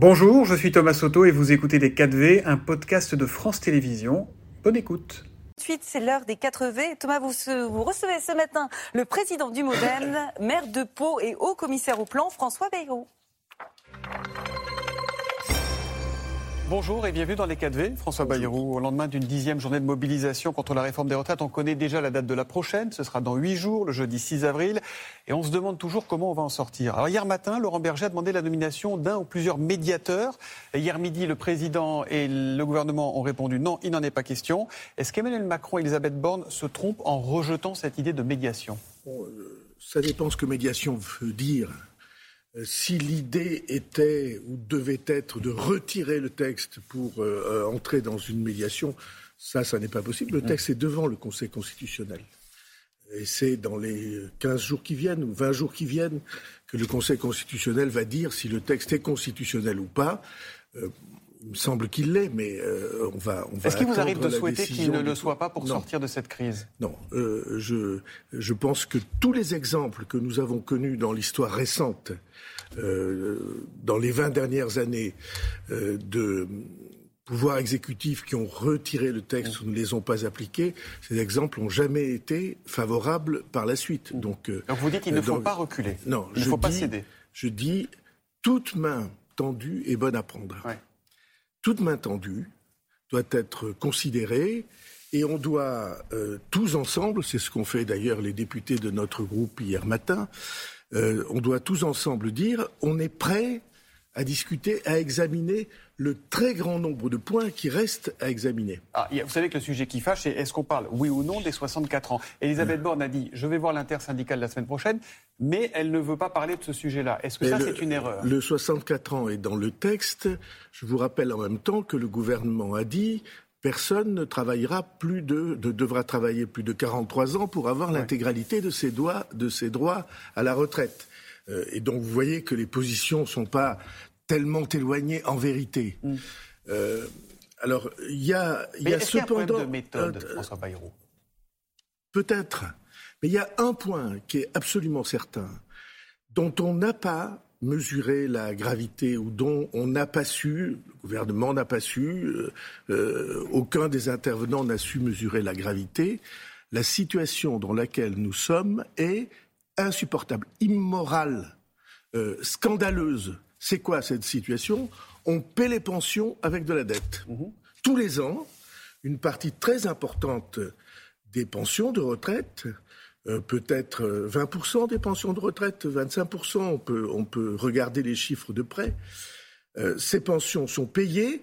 Bonjour, je suis Thomas Soto et vous écoutez Les 4V, un podcast de France Télévisions. Bonne écoute. Ensuite, c'est l'heure des 4V. Thomas, vous, recevez ce matin le président du Modem, maire de Pau et haut commissaire au plan, François Bayrou. Bonjour et bienvenue dans les 4V. François Bayrou, au lendemain d'une dixième journée de mobilisation contre la réforme des retraites, on connaît déjà la date de la prochaine. Ce sera dans huit jours, le jeudi 6 avril. Et on se demande toujours comment on va en sortir. Alors hier matin, Laurent Berger a demandé la nomination d'un ou plusieurs médiateurs. hier midi, le président et le gouvernement ont répondu non, il n'en est pas question. Est-ce qu'Emmanuel Macron et Elisabeth Borne se trompent en rejetant cette idée de médiation? Euh, Ça dépend ce que médiation veut dire. Euh, si l'idée était ou devait être de retirer le texte pour euh, euh, entrer dans une médiation, ça, ça n'est pas possible. Le texte est devant le Conseil constitutionnel. Et c'est dans les 15 jours qui viennent ou 20 jours qui viennent que le Conseil constitutionnel va dire si le texte est constitutionnel ou pas. Il me semble qu'il l'est, mais on va. On va Est-ce qu'il vous arrive de souhaiter qu'il ne le soit pas pour sortir de cette crise? Non. je, je pense que tous les exemples que nous avons connus dans l'histoire récente euh, dans les 20 dernières années euh, de pouvoirs exécutifs qui ont retiré le texte ou ne les ont pas appliqués, ces exemples n'ont jamais été favorables par la suite. Donc, euh, vous dites qu'il ne faut pas reculer. Non, il ne faut pas céder. Je dis toute main tendue est bonne à prendre. Toute main tendue doit être considérée et on doit tous ensemble, c'est ce qu'ont fait d'ailleurs les députés de notre groupe hier matin, euh, on doit tous ensemble dire on est prêt à discuter, à examiner le très grand nombre de points qui restent à examiner. Ah, vous savez que le sujet qui fâche, c'est est-ce qu'on parle, oui ou non, des 64 ans? Elisabeth Borne a dit je vais voir l'intersyndicale la semaine prochaine, mais elle ne veut pas parler de ce sujet-là. Est-ce que ça, c'est une erreur? Le 64 ans est dans le texte. Je vous rappelle en même temps que le gouvernement a dit personne ne travaillera plus de, devra travailler plus de 43 ans pour avoir l'intégralité de ses, de ses droits à la retraite. Euh, et donc vous voyez que les positions ne sont pas tellement éloignées en vérité. Mm. Euh, alors il y a, y a cependant... Y a de méthode, euh, François Bayrou? Peut-être. Mais il y a un point qui est absolument certain, dont on n'a pas mesurer la gravité ou dont on n'a pas su, le gouvernement n'a pas su, euh, euh, aucun des intervenants n'a su mesurer la gravité, la situation dans laquelle nous sommes est insupportable, immorale, euh, scandaleuse. C'est quoi cette situation? On paie les pensions avec de la dette. Mhm. Tous les ans, une partie très importante des pensions de retraite euh, peut-être 20% euh, des pensions de retraite, 25%, on peut, on peut regarder les chiffres de près. Euh, ces pensions sont payées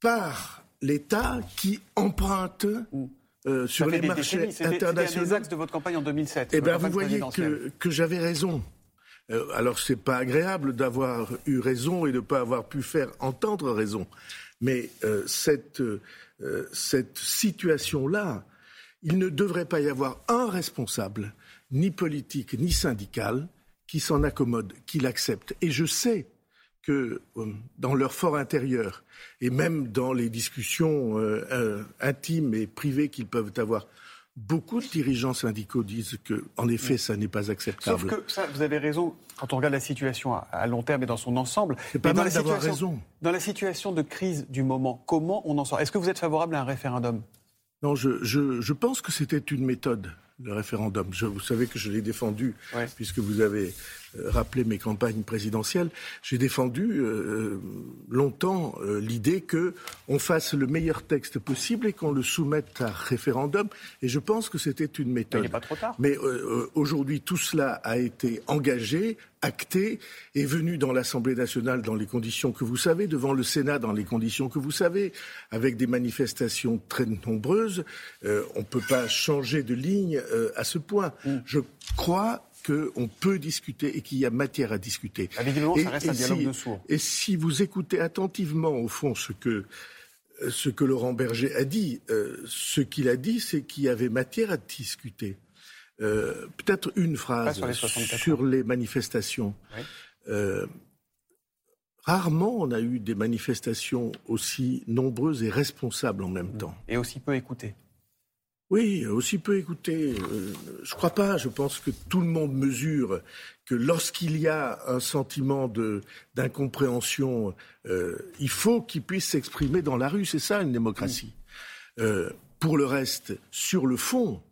par l'État qui emprunte sur les marchés internationaux. des axes de votre campagne en 2007. Eh bien, vous voyez que, que j'avais raison. alors, c'est pas agréable d'avoir eu raison et de ne pas avoir pu faire entendre raison. Mais cette, cette situation-là, il ne devrait pas y avoir un responsable, ni politique, ni syndical, qui s'en accommode, qui l'accepte. Et je sais que euh, dans leur fort intérieur, et même dans les discussions euh, euh, intimes et privées qu'ils peuvent avoir, beaucoup de dirigeants syndicaux disent que, en effet, ça n'est pas acceptable. Sauf que ça, vous avez raison quand on regarde la situation à, long terme et dans son ensemble. C'est pas mal d'avoir raison. Dans la situation de crise du moment, comment on en sort? Est-ce que vous êtes favorable à un référendum? Non, je, je, je pense que c'était une méthode, le référendum. Je, vous savez que je l'ai défendu, puisque vous avez euh, rappelé mes campagnes présidentielles. J'ai défendu euh, longtemps euh, l'idée que on fasse le meilleur texte possible et qu'on le soumette à référendum. Et je pense que c'était une méthode. Mais il n'est pas trop tard. Mais aujourd'hui, tout cela a été engagé acté est venu dans l'Assemblée nationale dans les conditions que vous savez, devant le Sénat dans les conditions que vous savez, avec des manifestations très nombreuses. On ne peut pas changer de ligne à ce point. Mm. Je crois qu'on peut discuter et qu'il y a matière à discuter. Évidemment, ça reste un dialogue de sourds. Et si vous écoutez attentivement, au fond, ce que euh, ce que Laurent Berger a dit, ce qu'il a dit, c'est qu'il y avait matière à discuter. Euh, peut-être une phrase sur les, manifestations. Euh, rarement on a eu des manifestations aussi nombreuses et responsables en même temps. Et aussi peu écoutées. Oui, aussi peu écouté. Euh, je crois pas. Je pense que tout le monde mesure que lorsqu'il y a un sentiment d'incompréhension, euh, il faut qu'il puisse s'exprimer dans la rue. C'est ça une démocratie. Euh, pour le reste, sur le fond,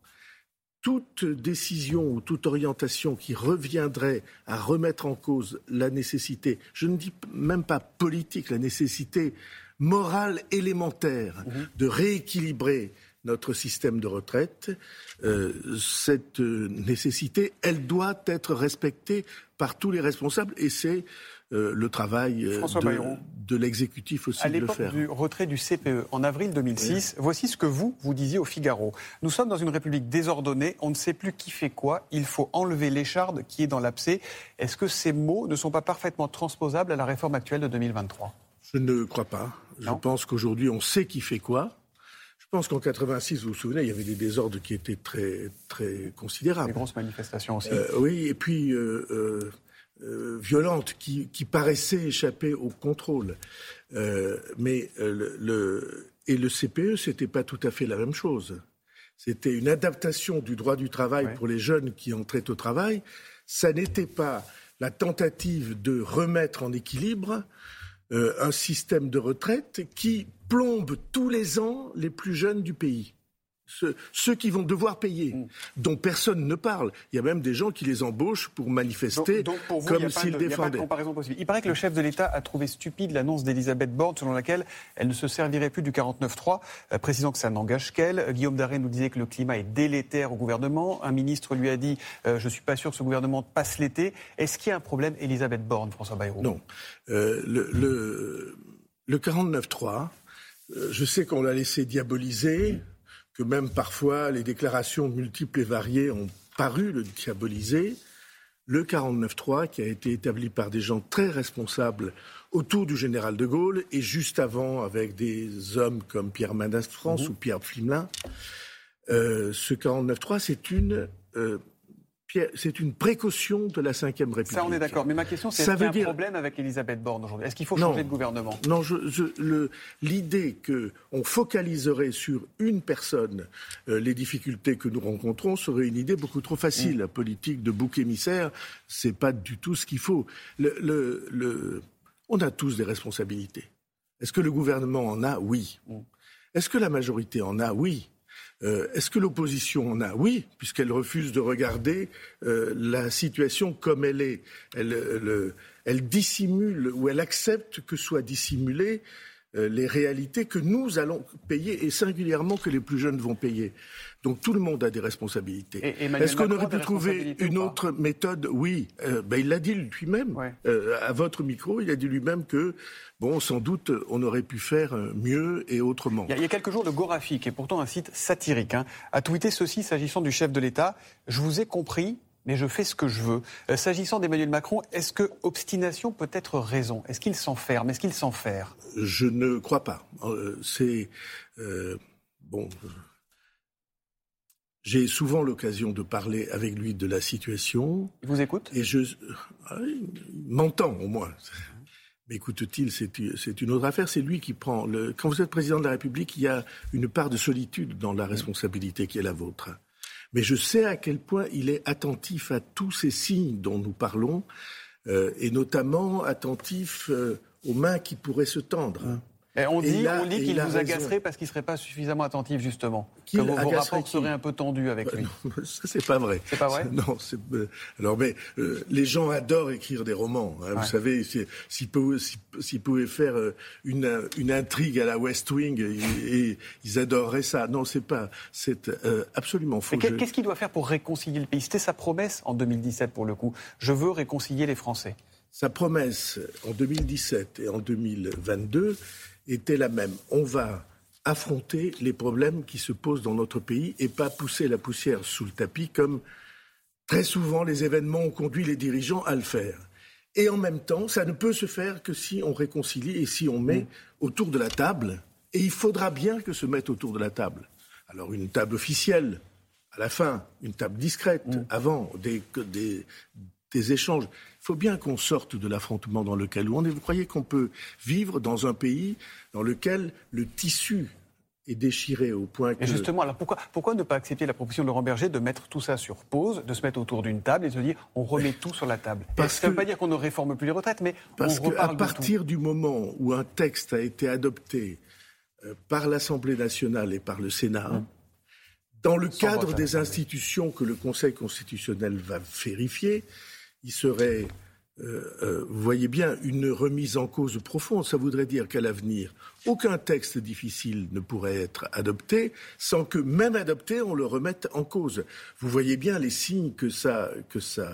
toute décision ou toute orientation qui reviendrait à remettre en cause la nécessité, je ne dis même pas politique, la nécessité morale élémentaire mhm. de rééquilibrer notre système de retraite, euh, cette nécessité, elle doit être respectée par tous les responsables et c'est euh, le travail euh, de, l'exécutif aussi de le faire. du retrait du CPE en avril 2006, voici ce que vous, vous disiez au Figaro. Nous sommes dans une république désordonnée, on ne sait plus qui fait quoi, il faut enlever l'écharde qui est dans l'abcès. Est-ce que ces mots ne sont pas parfaitement transposables à la réforme actuelle de 2023 Je ne crois pas. Je pense qu'aujourd'hui, on sait qui fait quoi. Je pense qu'en 86, vous vous souvenez, il y avait des désordres qui étaient très, très considérables. Des grosses manifestations aussi. Euh, oui, et puis euh, euh, violentes qui, qui, paraissaient échapper au contrôle. mais le, et le CPE, c'était pas tout à fait la même chose. C'était une adaptation du droit du travail pour les jeunes qui entraient au travail. Ça n'était pas la tentative de remettre en équilibre un système de retraite qui plombe tous les ans les plus jeunes du pays. Ceux, qui vont devoir payer, mm. dont personne ne parle. Il y a même des gens qui les embauchent pour manifester comme s'ils défendaient. Il paraît que le chef de l'État a trouvé stupide l'annonce d'Elisabeth Borne selon laquelle elle ne se servirait plus du 49-3, euh, précisant que ça n'engage qu'elle. Guillaume Daré nous disait que le climat est délétère au gouvernement. Un ministre lui a dit euh, Je ne suis pas sûr que ce gouvernement passe l'été. Est-ce qu'il y a un problème, Elisabeth Borne, François Bayrou? Non. Euh, le, le, le 49-3, je sais qu'on l'a laissé diaboliser, que même parfois les déclarations multiples et variées ont paru le diaboliser. Le 49-3, qui a été établi par des gens très responsables autour du général de Gaulle et juste avant avec des hommes comme Pierre Mendès France mhm. ou Pierre Flimelin, euh, ce 49-3, c'est une euh, c'est une précaution de la Ve République. Ça, on est d'accord. Mais ma question, c'est est-ce qu'il y a un problème avec Elisabeth Borne aujourd'hui? Est-ce qu'il faut changer de gouvernement? Non, l'idée qu'on focaliserait sur une personne euh, les difficultés que nous rencontrons serait une idée beaucoup trop facile. Mm. La politique de bouc émissaire, c'est pas du tout ce qu'il faut. on a tous des responsabilités. Est-ce que le gouvernement en a? Oui. Mm. Est-ce que la majorité en a? Oui. Euh, est-ce que l'opposition en a? Oui, puisqu'elle refuse de regarder euh, la situation comme elle est. Elle, dissimule ou elle accepte que soient dissimulées euh, les réalités que nous allons payer et singulièrement que les plus jeunes vont payer. Donc tout le monde a des responsabilités. Est-ce qu'on aurait pu trouver une autre méthode? Oui. Euh, ben, il l'a dit lui-même. Euh, à votre micro, il a dit lui-même que, bon, sans doute, on aurait pu faire mieux et autrement. Il y a, quelques jours, le Gorafi, qui est pourtant un site satirique, hein, a tweeté ceci s'agissant du chef de l'État. Je vous ai compris, mais je fais ce que je veux. Euh, s'agissant d'Emmanuel Macron, est-ce que obstination peut être raison? Est-ce qu'il s'enferme? Est-ce qu'il s'enferme? Je ne crois pas. C'est bon. J'ai souvent l'occasion de parler avec lui de la situation. Il vous écoute? Et je ah, m'entend au moins. Mais écoute-t-il, c'est une autre affaire. C'est lui qui prend le. Quand vous êtes président de la République, il y a une part de solitude dans la responsabilité qui est la vôtre. Mais je sais à quel point il est attentif à tous ces signes dont nous parlons, euh, et notamment attentif euh, aux mains qui pourraient se tendre. On dit, on dit qu'il vous agacerait parce qu'il ne serait pas suffisamment attentif, justement. Que vos, vos rapports seraient un peu tendus avec lui. ça, c'est pas vrai. C'est pas vrai Non, c'est... Euh, alors, mais euh, les gens adorent écrire des romans. Hein, Vous savez, s'ils pouvaient, faire euh, une, une intrigue à la West Wing, et, ils adoreraient ça. Non, c'est pas... C'est absolument faux. Qu'est-ce qu'il doit faire pour réconcilier le pays? C'était sa promesse en 2017, pour le coup. Je veux réconcilier les Français. Sa promesse en 2017 et en 2022 était la même. On va affronter les problèmes qui se posent dans notre pays et pas pousser la poussière sous le tapis comme très souvent les événements ont conduit les dirigeants à le faire. Et en même temps, ça ne peut se faire que si on réconcilie et si on met mm. autour de la table. Et il faudra bien que se mette autour de la table. Alors une table officielle à la fin, une table discrète mm. avant, des, des, des échanges. Il faut bien qu'on sorte de l'affrontement dans lequel on est. Vous croyez qu'on peut vivre dans un pays dans lequel le tissu est déchiré au point que... Et justement, alors pourquoi, pourquoi ne pas accepter la proposition de Laurent Berger de mettre tout ça sur pause, de se mettre autour d'une table et de se dire on remet tout sur la table Parce Ça ne veut pas dire qu'on ne réforme plus les retraites, mais parce on reparle qu'à partir du moment où un texte a été adopté euh, par l'Assemblée nationale et par le Sénat, hum. dans le cadre des institutions que le Conseil constitutionnel va vérifier, il serait euh, euh, vous voyez bien, une remise en cause profonde. Ça voudrait dire qu'à l'avenir, aucun texte difficile ne pourrait être adopté sans que, même adopté, on le remette en cause. Vous voyez bien les signes que ça, que ça,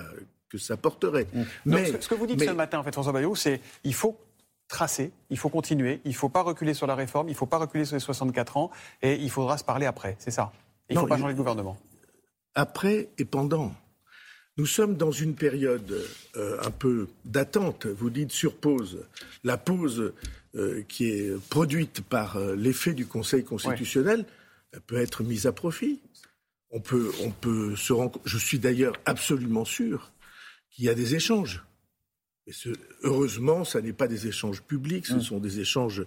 que ça porterait. Mmh. Mais, ce que vous dites ce matin, en fait, François Bayrou, c'est il faut tracer, il faut continuer, il ne faut pas reculer sur la réforme, il ne faut pas reculer sur les 64 ans, et il faudra se parler après. C'est ça? il ne faut pas changer le gouvernement. Après et pendant. Nous sommes dans une période euh, un peu d'attente. Vous dites sur pause. La pause euh, qui est produite par euh, l'effet du Conseil constitutionnel peut être mise à profit. On peut, on peut se. Je suis d'ailleurs absolument sûr qu'il y a des échanges. Et heureusement, ce n'est pas des échanges publics, ce mmh. sont des échanges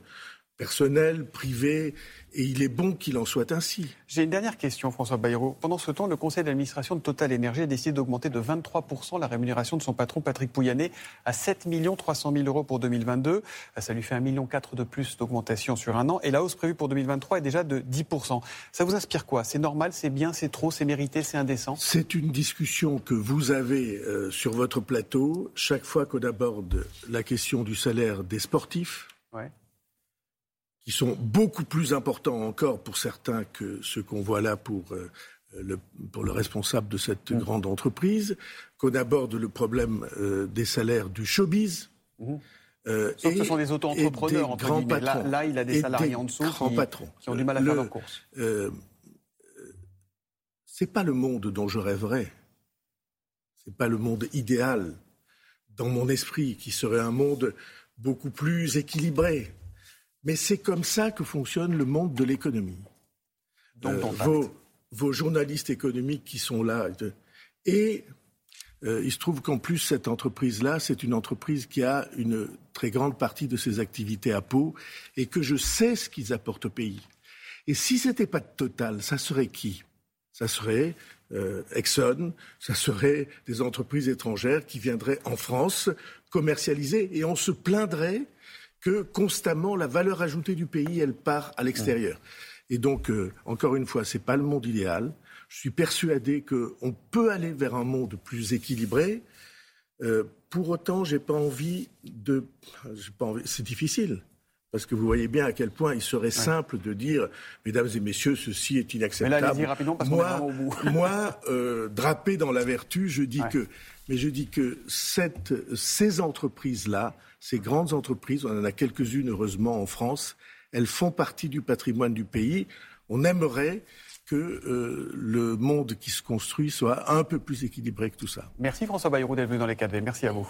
personnel, privé, et il est bon qu'il en soit ainsi. J'ai une dernière question, François Bayrou. Pendant ce temps, le conseil d'administration de Total Énergie a décidé d'augmenter de 23% la rémunération de son patron, Patrick Pouyanné, à 7 300 000 euros pour 2022. Ça lui fait 1,4 million de plus d'augmentation sur un an. Et la hausse prévue pour 2023 est déjà de 10%. Ça vous inspire quoi? C'est normal, c'est bien, c'est trop, c'est mérité, c'est indécent? C'est une discussion que vous avez euh, sur votre plateau chaque fois qu'on aborde la question du salaire des sportifs. Ouais qui sont beaucoup plus importants encore pour certains que ceux qu'on voit là pour, euh, le, pour le responsable de cette mmh. grande entreprise, qu'on aborde le problème euh, des salaires du showbiz. Mmh. Euh, et, ce sont des auto-entrepreneurs, entre grands patrons, là, là, il a des salariés en dessous qui, patrons. qui, ont du mal à faire leur course. Euh, c'est pas le monde dont je rêverais. C'est pas le monde idéal dans mon esprit, qui serait un monde beaucoup plus équilibré, mais c'est comme ça que fonctionne le monde de l'économie. Euh, vos, journalistes économiques qui sont là. Et euh, il se trouve qu'en plus, cette entreprise-là, c'est une entreprise qui a une très grande partie de ses activités à Pau et que je sais ce qu'ils apportent au pays. Et si ce n'était pas Total, ça serait qui? Ça serait euh, Exxon, ça serait des entreprises étrangères qui viendraient en France commercialiser et on se plaindrait que constamment la valeur ajoutée du pays, elle part à l'extérieur. Et donc, euh, encore une fois, ce n'est pas le monde idéal. Je suis persuadé qu'on peut aller vers un monde plus équilibré. Euh, pour autant, j'ai pas envie de. Pas envie... C'est difficile. Parce que vous voyez bien à quel point il serait simple de dire, mesdames et messieurs, ceci est inacceptable. Mais là, rapidement parce moi, au bout. moi euh, drapé dans la vertu, je dis que, mais je dis que cette, ces entreprises-là, ces grandes entreprises, on en a quelques-unes heureusement en France, elles font partie du patrimoine du pays. On aimerait que euh, le monde qui se construit soit un peu plus équilibré que tout ça. Merci François Bayrou d'être venu dans les 4V. Merci à vous.